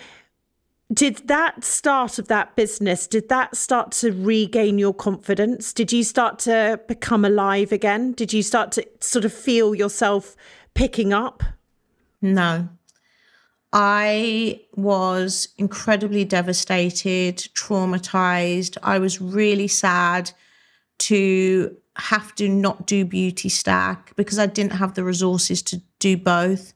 did that start of that business did that start to regain your confidence? Did you start to become alive again? Did you start to sort of feel yourself picking up? No. I was incredibly devastated traumatized. I was really sad to have to not do Beautystack because i didn't have the resources to do both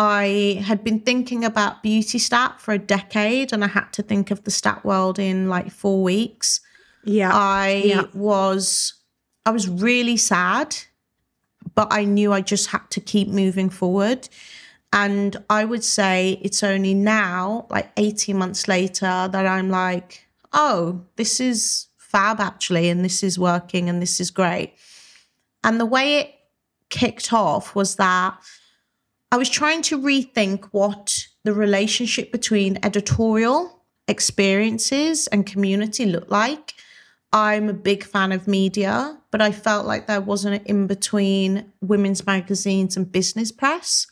I had been thinking about Beautystack for a decade and I had to think of the stack world in like four weeks. Yeah. I yeah. was I was really sad, but I knew I just had to keep moving forward. And I would say it's only now, like 18 months later, that I'm like, oh, this is fab actually, and this is working and this is great. And the way it kicked off was that I was trying to rethink what the relationship between editorial experiences and community looked like. I'm a big fan of media, but I felt like there wasn't an in between women's magazines and business press.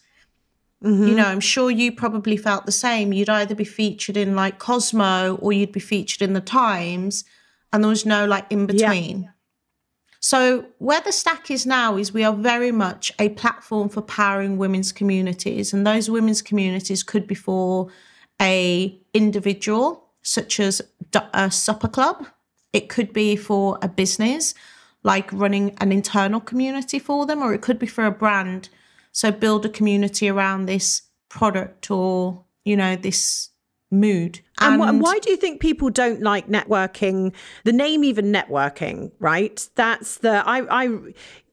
Mm-hmm. You know, I'm sure you probably felt the same. You'd either be featured in like Cosmo or you'd be featured in the Times, and there was no like in between. Yeah. So, where the stack is now is we are very much a platform for powering women's communities, and those women's communities could be for a individual, such as a supper club. It could be for a business, like running an internal community for them, or it could be for a brand. So, build a community around this product or you know this mood. And, and, why do you think people don't like networking? The name even networking, right? That's the I I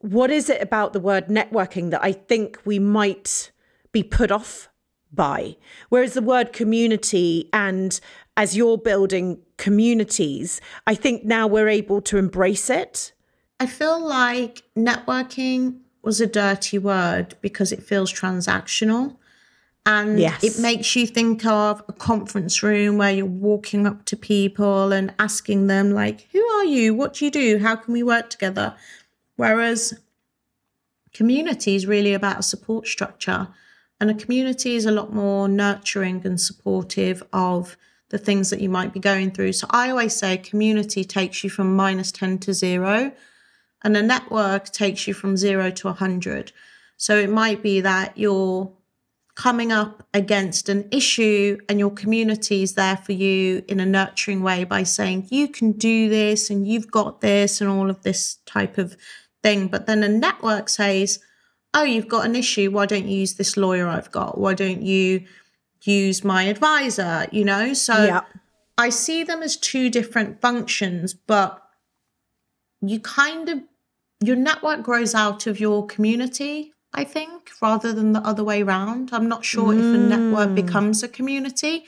what is it about the word networking that I think we might be put off by? Whereas the word community and as you're building communities, I think now we're able to embrace it. I feel like networking was a dirty word because it feels transactional. And yes. it makes you think of a conference room where you're walking up to people and asking them, like, who are you? What do you do? How can we work together? Whereas community is really about a support structure. And a community is a lot more nurturing and supportive of the things that you might be going through. So I always say community takes you from minus 10 to zero, and a network takes you from zero to 100. So it might be that you're coming up against an issue and your community is there for you in a nurturing way by saying you can do this and you've got this and all of this type of thing. But then a network says oh you've got an issue. Why don't you use this lawyer i've got? Why don't you use my advisor? You know? So yeah. i see them as two different functions but you kind of your network grows out of your community I think, rather than the other way around. I'm not sure mm. if a network mm. becomes a community.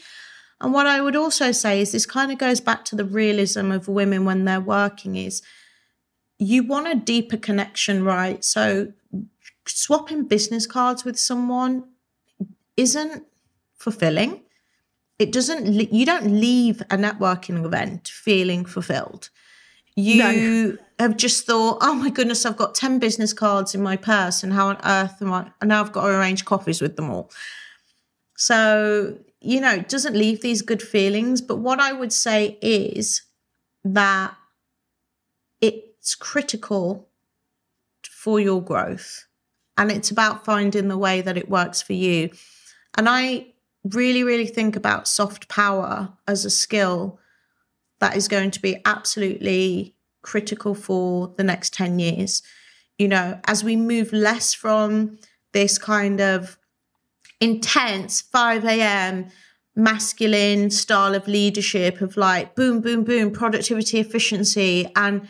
And what I would also say is this kind of goes back to the realism of women when they're working is you want a deeper connection, right? So swapping business cards with someone isn't fulfilling. It doesn't you don't leave a networking event feeling fulfilled. You no have just thought, oh my goodness, I've got 10 business cards in my purse and how on earth am I? And now I've got to arrange coffees with them all. So, you know, it doesn't leave these good feelings. But what I would say is that it's critical for your growth and it's about finding the way that it works for you. And I really, really think about soft power as a skill that is going to be absolutely critical for the next 10 years. You know, as we move less from this kind of intense 5 a.m. masculine style of leadership of like boom, boom, boom, productivity, efficiency, and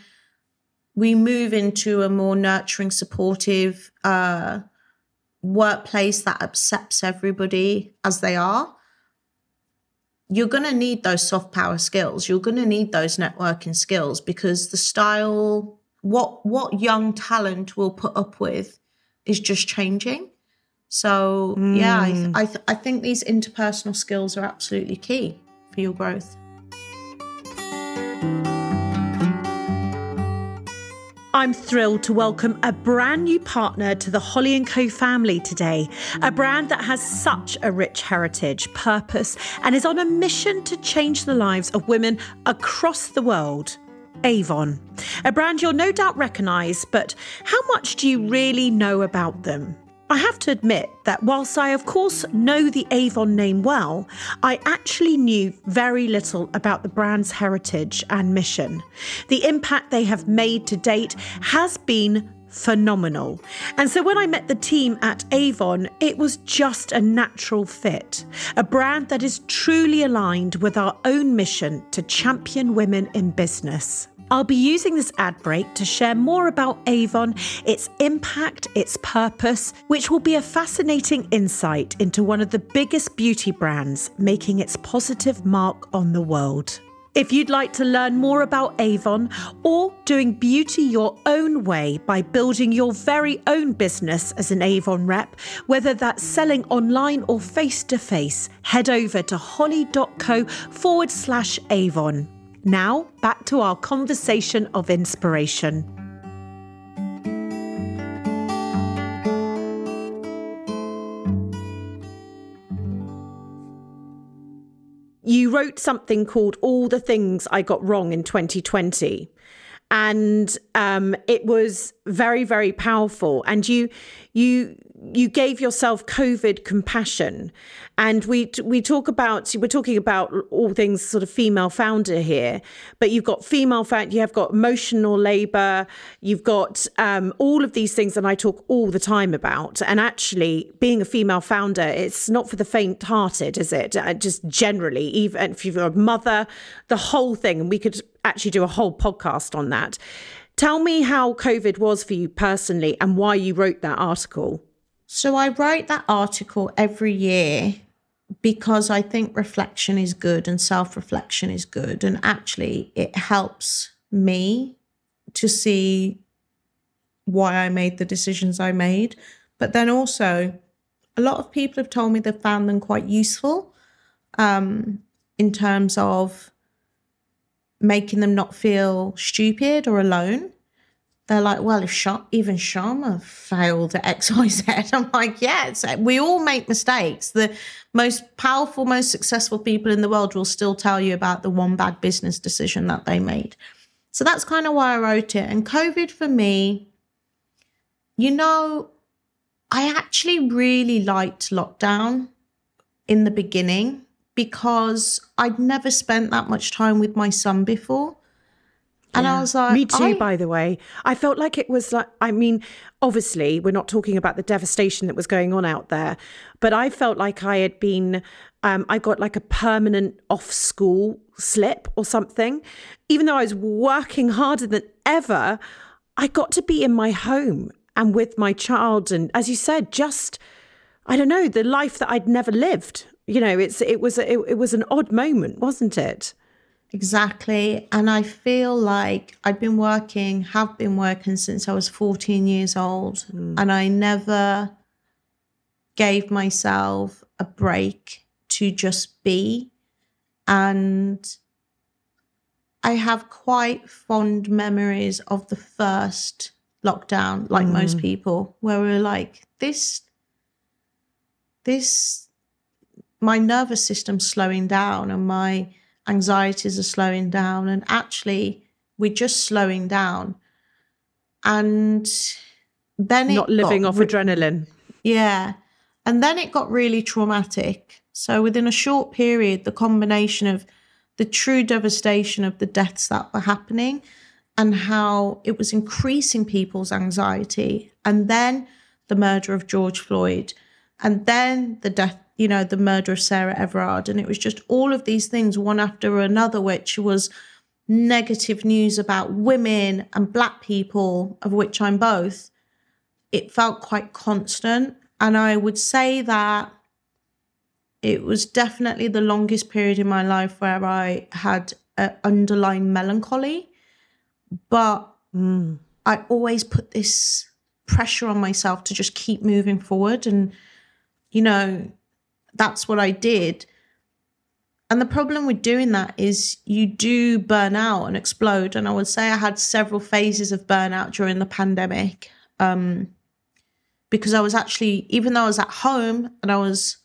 we move into a more nurturing, supportive uh, workplace that accepts everybody as they are you're going to need those soft power skills. You're going to need those networking skills because the style what what young talent will put up with is just changing. So yeah, I, th- mm. I, th- I think these interpersonal skills are absolutely key for your growth. I'm thrilled to welcome a brand new partner to the Holly & Co family today, a brand that has such a rich heritage, purpose, and is on a mission to change the lives of women across the world. Avon, a brand you'll no doubt recognise, but how much do you really know about them? I have to admit that whilst I, of course, know the Avon name well, I actually knew very little about the brand's heritage and mission. The impact they have made to date has been phenomenal. And so when I met the team at Avon, it was just a natural fit. A brand that is truly aligned with our own mission to champion women in business. I'll be using this ad break to share more about Avon, its impact, its purpose, which will be a fascinating insight into one of the biggest beauty brands making its positive mark on the world. If you'd like to learn more about Avon or doing beauty your own way by building your very own business as an Avon rep, whether that's selling online or face to face, head over to holly.co forward slash Avon. Now, back to our conversation of inspiration. You wrote something called All the Things I Got Wrong in 2020 and um, it was very very powerful and you you you gave yourself covid compassion. And we we talk about we're talking about all things sort of female founder here but you've got female founder you have got emotional labor you've got um, all of these things that i talk all the time about. And actually being a female founder it's not for the faint hearted is it? Uh, just generally even if you're a mother the whole thing and we could actually do a whole podcast on that. Tell me how covid was for you personally and why you wrote that article so I write that article every year because I think reflection is good and self reflection is good. And actually, it helps me to see why I made the decisions I made. But then also, a lot of people have told me they've found them quite useful um, in terms of making them not feel stupid or alone they're like, well, if Sh- even Sharma failed at X, Y, Z, (laughs) I'm like, yeah, uh, we all make mistakes. The most powerful, most successful people in the world will still tell you about the one bad business decision that they made. So that's kind of why I wrote it. And COVID for me, you know, I actually really liked lockdown in the beginning because I'd never spent that much time with my son before. And yeah. I was like, Me too, I... by the way. I felt like it was like, I mean, obviously, we're not talking about the devastation that was going on out there, but I felt like I had been, um, I got like a permanent off school slip or something. Even though I was working harder than ever, I got to be in my home and with my child. And as you said, just, I don't know, the life that I'd never lived. You know, it's it was it, it was an odd moment, wasn't it? Exactly. And I feel like I've been working, have been working since I was 14 years old. Mm. And I never gave myself a break to just be. And I have quite fond memories of the first lockdown, like mm. most people, where we are like, this, this, my nervous system slowing down and my, anxieties are slowing down and actually we're just slowing down. And then not living off re- adrenaline. Yeah. And then it got really traumatic. So within a short period the combination of the true devastation of the deaths that were happening and how it was increasing people's anxiety and then the murder of george floyd and then the death you know, the murder of Sarah Everard. And it was just all of these things, one after another, which was negative news about women and black people, of which I'm both. It felt quite constant. And I would say that it was definitely the longest period in my life where I had an underlying melancholy. But mm. I always put this pressure on myself to just keep moving forward and you know, that's what I did. And the problem with doing that is you do burn out and explode. And I would say I had several phases of burnout during the pandemic. Um, because I was actually, even though I was at home and I was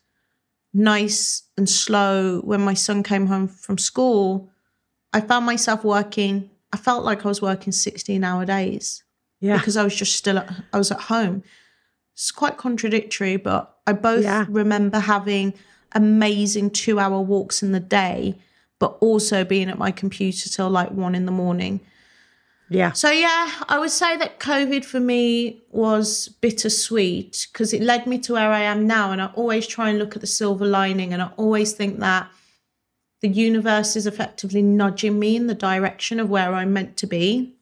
nice and slow when my son came home from school, I found myself working. I felt like I was working 16 hour days. Yeah. Because I was just still at, I was at home. It's quite contradictory, but I both Yeah. remember having amazing two hour walks in the day, but also being at my computer till like one in the morning. Yeah. So yeah, I would say that COVID for me was bittersweet because it led me to where I am now, and I always try and look at the silver lining, and I always think that the universe is effectively nudging me in the direction of where I'm meant to be.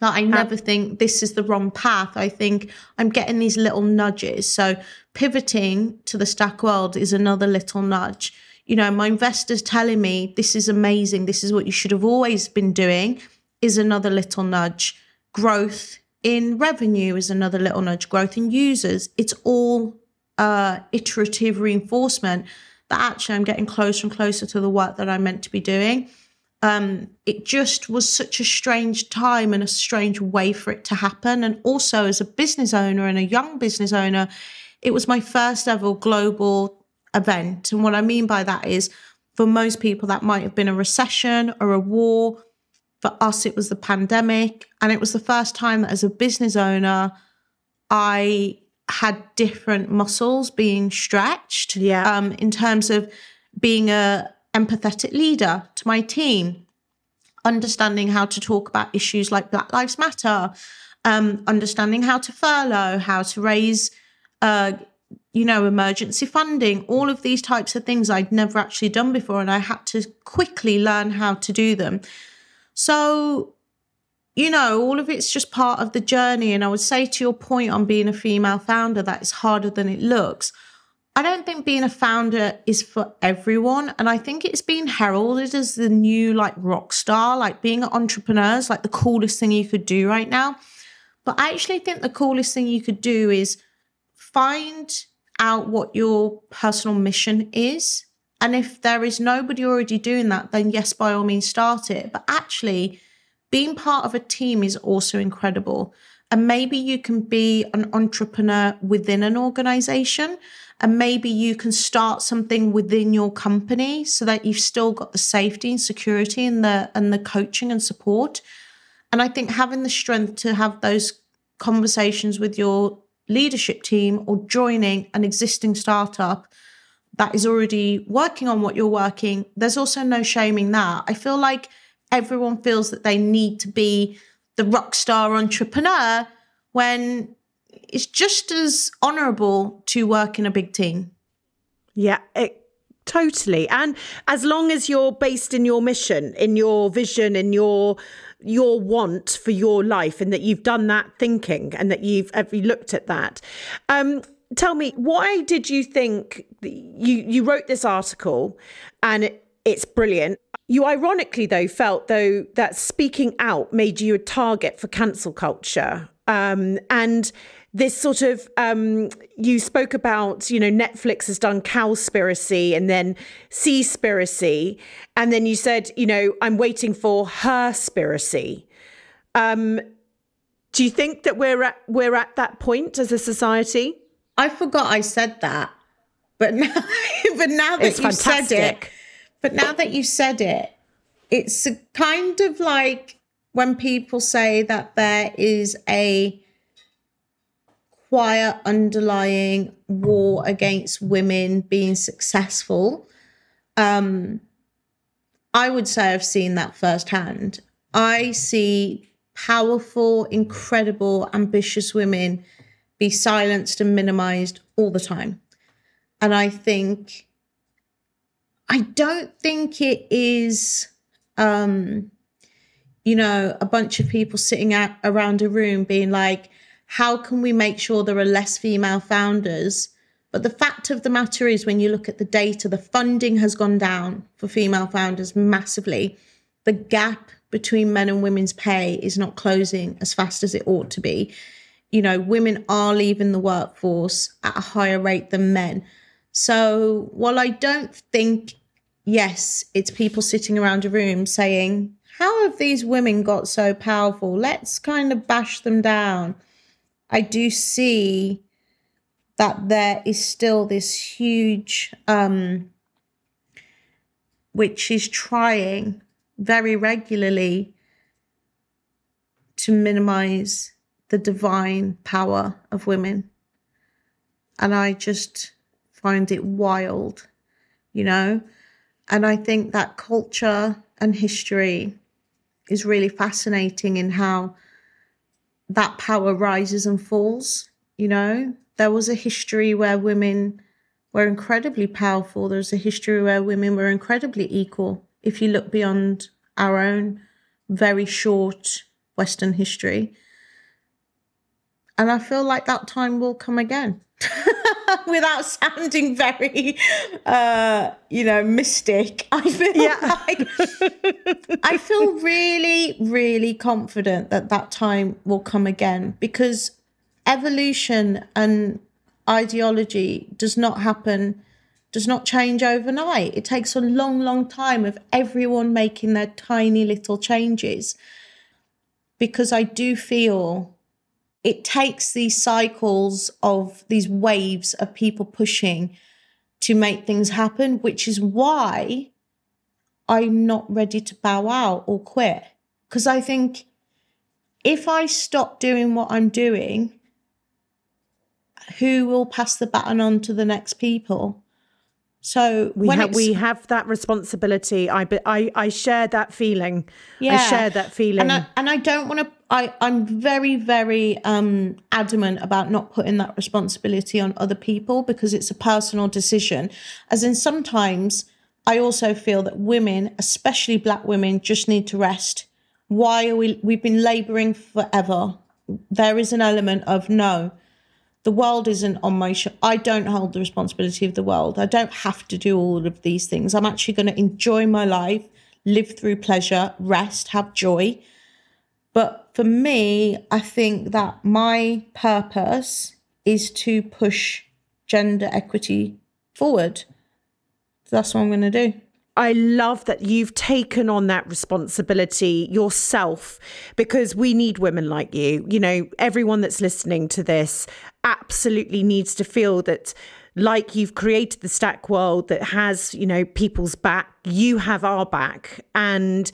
That I never think this is the wrong path. I think I'm getting these little nudges. So pivoting to the stack world is another little nudge. You know, my investors telling me this is amazing, this is what you should have always been doing is another little nudge. Growth in revenue is another little nudge. Growth in users. It's all uh, iterative reinforcement that actually I'm getting closer and closer to the work that I'm meant to be doing. Um, it just was such a strange time and a strange way for it to happen. And also, as a business owner and a young business owner, it was my first ever global event. And what I mean by that is, for most people, that might have been a recession or a war. For us, it was the pandemic. And it was the first time that, as a business owner, I had different muscles being stretched Yeah. um, in terms of being a empathetic leader to my team, understanding how to talk about issues like Black Lives Matter, um, understanding how to furlough, how to raise, uh, you know, emergency funding, all of these types of things I'd never actually done before, and I had to quickly learn how to do them. So, you know, all of it's just part of the journey. And I would say to your point on being a female founder, that it's harder than it looks. I don't think being a founder is for everyone. And I think it's being heralded as the new like rock star, like being an entrepreneur is like the coolest thing you could do right now. But I actually think the coolest thing you could do is find out what your personal mission is. And if there is nobody already doing that, then yes, by all means, start it. But actually, being part of a team is also incredible. And maybe you can be an entrepreneur within an organization, and maybe you can start something within your company so that you've still got the safety and security and the and the coaching and support. And I think having the strength to have those conversations with your leadership team or joining an existing startup that is already working on what you're working, there's also no shaming that. I feel like everyone feels that they need to be the rock star entrepreneur when it's just as honorable to work in a big team. Yeah, it, totally. And as long as you're based in your mission, in your vision, in your your want for your life, and that you've done that thinking, and that you've have you looked at that. Um, tell me, why did you think you you wrote this article, and it, it's brilliant. You ironically though felt though that speaking out made you a target for cancel culture, um, and this sort of um, you spoke about you know netflix has done cowspiracy and then seaspiracy and then you said you know i'm waiting for her spiracy um, do you think that we're at we're at that point as a society? I forgot I said that, but (laughs) now, but now that It's you said it, but now that you said it, it's kind of like when people say that there is a quiet underlying war against women being successful. Um, I would say I've seen that firsthand. I see powerful, incredible, ambitious women be silenced and minimized all the time. And I think, I don't think it is, um, you know, a bunch of people sitting out around a room being like, how can we make sure there are less female founders? But the fact of the matter is, when you look at the data, the funding has gone down for female founders massively. The gap between men and women's pay is not closing as fast as it ought to be. You know, women are leaving the workforce at a higher rate than men. So while I don't think, yes, it's people sitting around a room saying, How have these women got so powerful? Let's kind of bash them down. I do see that there is still this huge, um, which is trying very regularly to minimize the divine power of women. And I just find it wild, you know? And I think that culture and history is really fascinating in how that power rises and falls, you know? There was a history where women were incredibly powerful. There's a history where women were incredibly equal. If you look beyond our own very short Western history. And I feel like that time will come again. (laughs) Without sounding very, uh, you know, mystic, I feel yeah. (laughs) like I feel really, really confident that that time will come again because evolution and ideology does not happen does not change overnight. It takes a long, long time of everyone making their tiny little changes. Because I do feel it takes these cycles of these waves of people pushing to make things happen, which is why I'm not ready to bow out or quit. Because I think if I stop doing what I'm doing, who will pass the baton on to the next people? So we have we have that responsibility. I I I share that feeling. Yeah, I share that feeling, and I, and I don't want to. I I'm very very um adamant about not putting that responsibility on other people because it's a personal decision. As in sometimes I also feel that women, especially black women, just need to rest. Why are we? We've been labouring forever. There is an element of no the world isn't on my sh- I don't hold the responsibility of the world. I don't have to do all of these things. I'm actually going to enjoy my life, live through pleasure, rest, have joy. But for me, I think that my purpose is to push gender equity forward. So that's what I'm going to do. I love that you've taken on that responsibility yourself because we need women like you. You know, everyone that's listening to this absolutely needs to feel that like you've created the stack world that has, you know, people's back, you have our back. And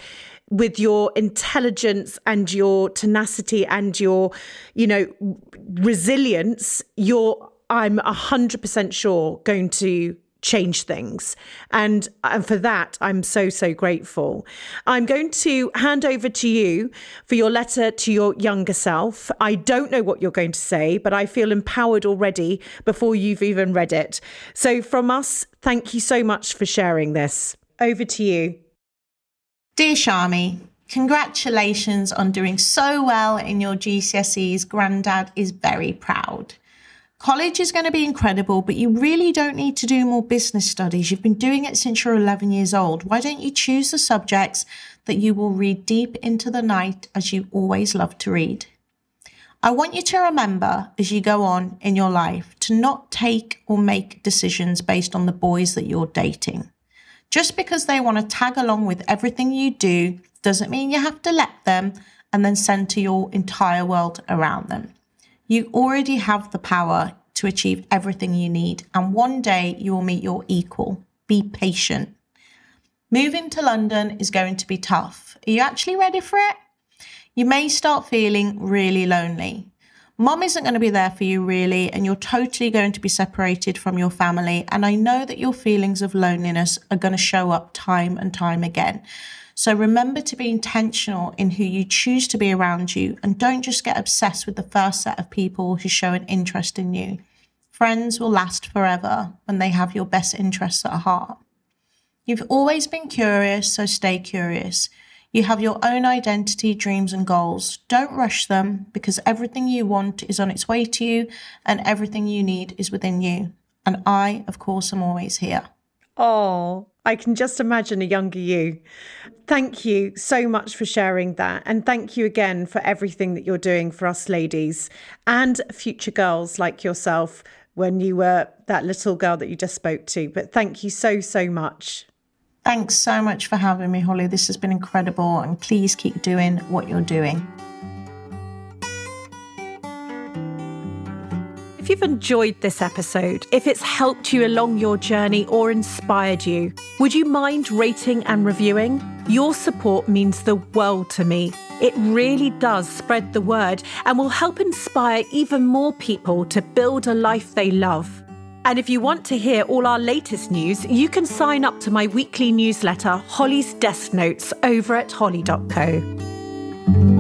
with your intelligence and your tenacity and your, you know, resilience, you're, I'm 100% sure, going to change things. And, and for that, I'm so, so grateful. I'm going to hand over to you for your letter to your younger self. I don't know what you're going to say, but I feel empowered already before you've even read it. So, from us, thank you so much for sharing this. Over to you. Dear Shami, congratulations on doing so well in your GCSEs. Grandad is very proud. College is going to be incredible, but you really don't need to do more business studies. You've been doing it since you're 11 years old. Why don't you choose the subjects that you will read deep into the night as you always love to read? I want you to remember as you go on in your life to not take or make decisions based on the boys that you're dating. Just because they want to tag along with everything you do doesn't mean you have to let them and then center your entire world around them. You already have the power to achieve everything you need, and one day you will meet your equal. Be patient. Moving to London is going to be tough. Are you actually ready for it? You may start feeling really lonely. Mom isn't going to be there for you, really, and you're totally going to be separated from your family. And I know that your feelings of loneliness are going to show up time and time again. So remember to be intentional in who you choose to be around you and don't just get obsessed with the first set of people who show an interest in you. Friends will last forever when they have your best interests at heart. You've always been curious, so stay curious. You have your own identity, dreams, and goals. Don't rush them because everything you want is on its way to you and everything you need is within you. And I, of course, am always here. Oh, I can just imagine a younger you. Thank you so much for sharing that. And thank you again for everything that you're doing for us ladies and future girls like yourself when you were that little girl that you just spoke to. But thank you so, so much. Thanks so much for having me, Holly. This has been incredible, and please keep doing what you're doing. If you've enjoyed this episode, if it's helped you along your journey or inspired you, would you mind rating and reviewing? Your support means the world to me. It really does spread the word and will help inspire even more people to build a life they love. And if you want to hear all our latest news, you can sign up to my weekly newsletter, Holly's Desk Notes, over at holly.co.